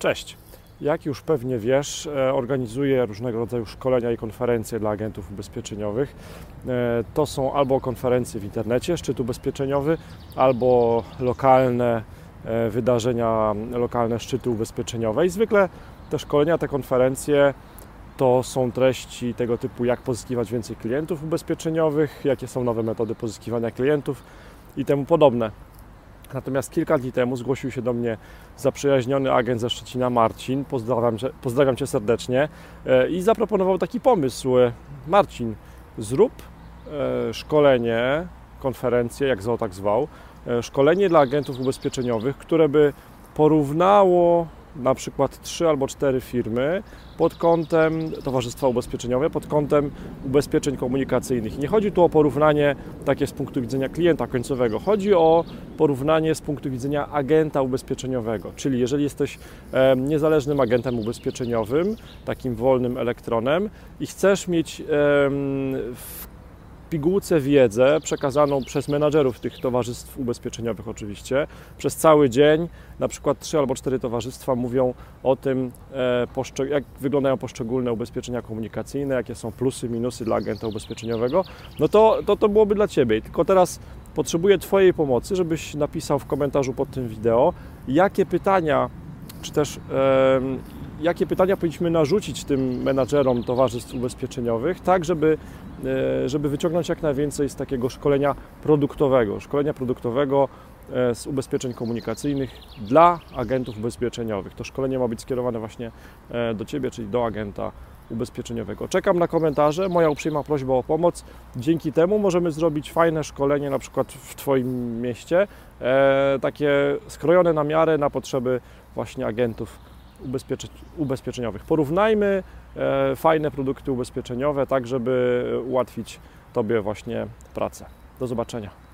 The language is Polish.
Cześć. Jak już pewnie wiesz, e, organizuję różnego rodzaju szkolenia i konferencje dla agentów ubezpieczeniowych. E, to są albo konferencje w internecie, szczyt ubezpieczeniowy, albo lokalne e, wydarzenia, lokalne szczyty ubezpieczeniowe. I zwykle te szkolenia, te konferencje to są treści tego typu, jak pozyskiwać więcej klientów ubezpieczeniowych, jakie są nowe metody pozyskiwania klientów i temu podobne. Natomiast kilka dni temu zgłosił się do mnie zaprzyjaźniony agent ze Szczecina Marcin, pozdrawiam cię, pozdrawiam cię serdecznie, e, i zaproponował taki pomysł. Marcin, zrób e, szkolenie, konferencję, jak zwał, tak zwał, e, szkolenie dla agentów ubezpieczeniowych, które by porównało na przykład trzy albo cztery firmy pod kątem towarzystwa ubezpieczeniowe, pod kątem ubezpieczeń komunikacyjnych. Nie chodzi tu o porównanie takie z punktu widzenia klienta końcowego, chodzi o porównanie z punktu widzenia agenta ubezpieczeniowego, czyli jeżeli jesteś niezależnym agentem ubezpieczeniowym, takim wolnym elektronem i chcesz mieć w pigułce wiedzę przekazaną przez menadżerów tych towarzystw ubezpieczeniowych oczywiście. Przez cały dzień, na przykład trzy albo cztery towarzystwa mówią o tym, e, jak wyglądają poszczególne ubezpieczenia komunikacyjne, jakie są plusy, minusy dla agenta ubezpieczeniowego, no to to, to byłoby dla Ciebie. Tylko teraz potrzebuję Twojej pomocy, żebyś napisał w komentarzu pod tym wideo, jakie pytania, czy też jakie pytania powinniśmy narzucić tym menadżerom towarzystw ubezpieczeniowych, tak żeby, e, żeby wyciągnąć jak najwięcej z takiego szkolenia produktowego, szkolenia produktowego e, z ubezpieczeń komunikacyjnych dla agentów ubezpieczeniowych. To szkolenie ma być skierowane właśnie e, do Ciebie, czyli do agenta ubezpieczeniowego. Czekam na komentarze, moja uprzejma prośba o pomoc. Dzięki temu możemy zrobić fajne szkolenie na przykład w Twoim mieście, takie skrojone na miarę na potrzeby właśnie agentów ubezpieczeniowych. Porównajmy e, fajne produkty ubezpieczeniowe, tak żeby ułatwić Tobie właśnie pracę. Do zobaczenia.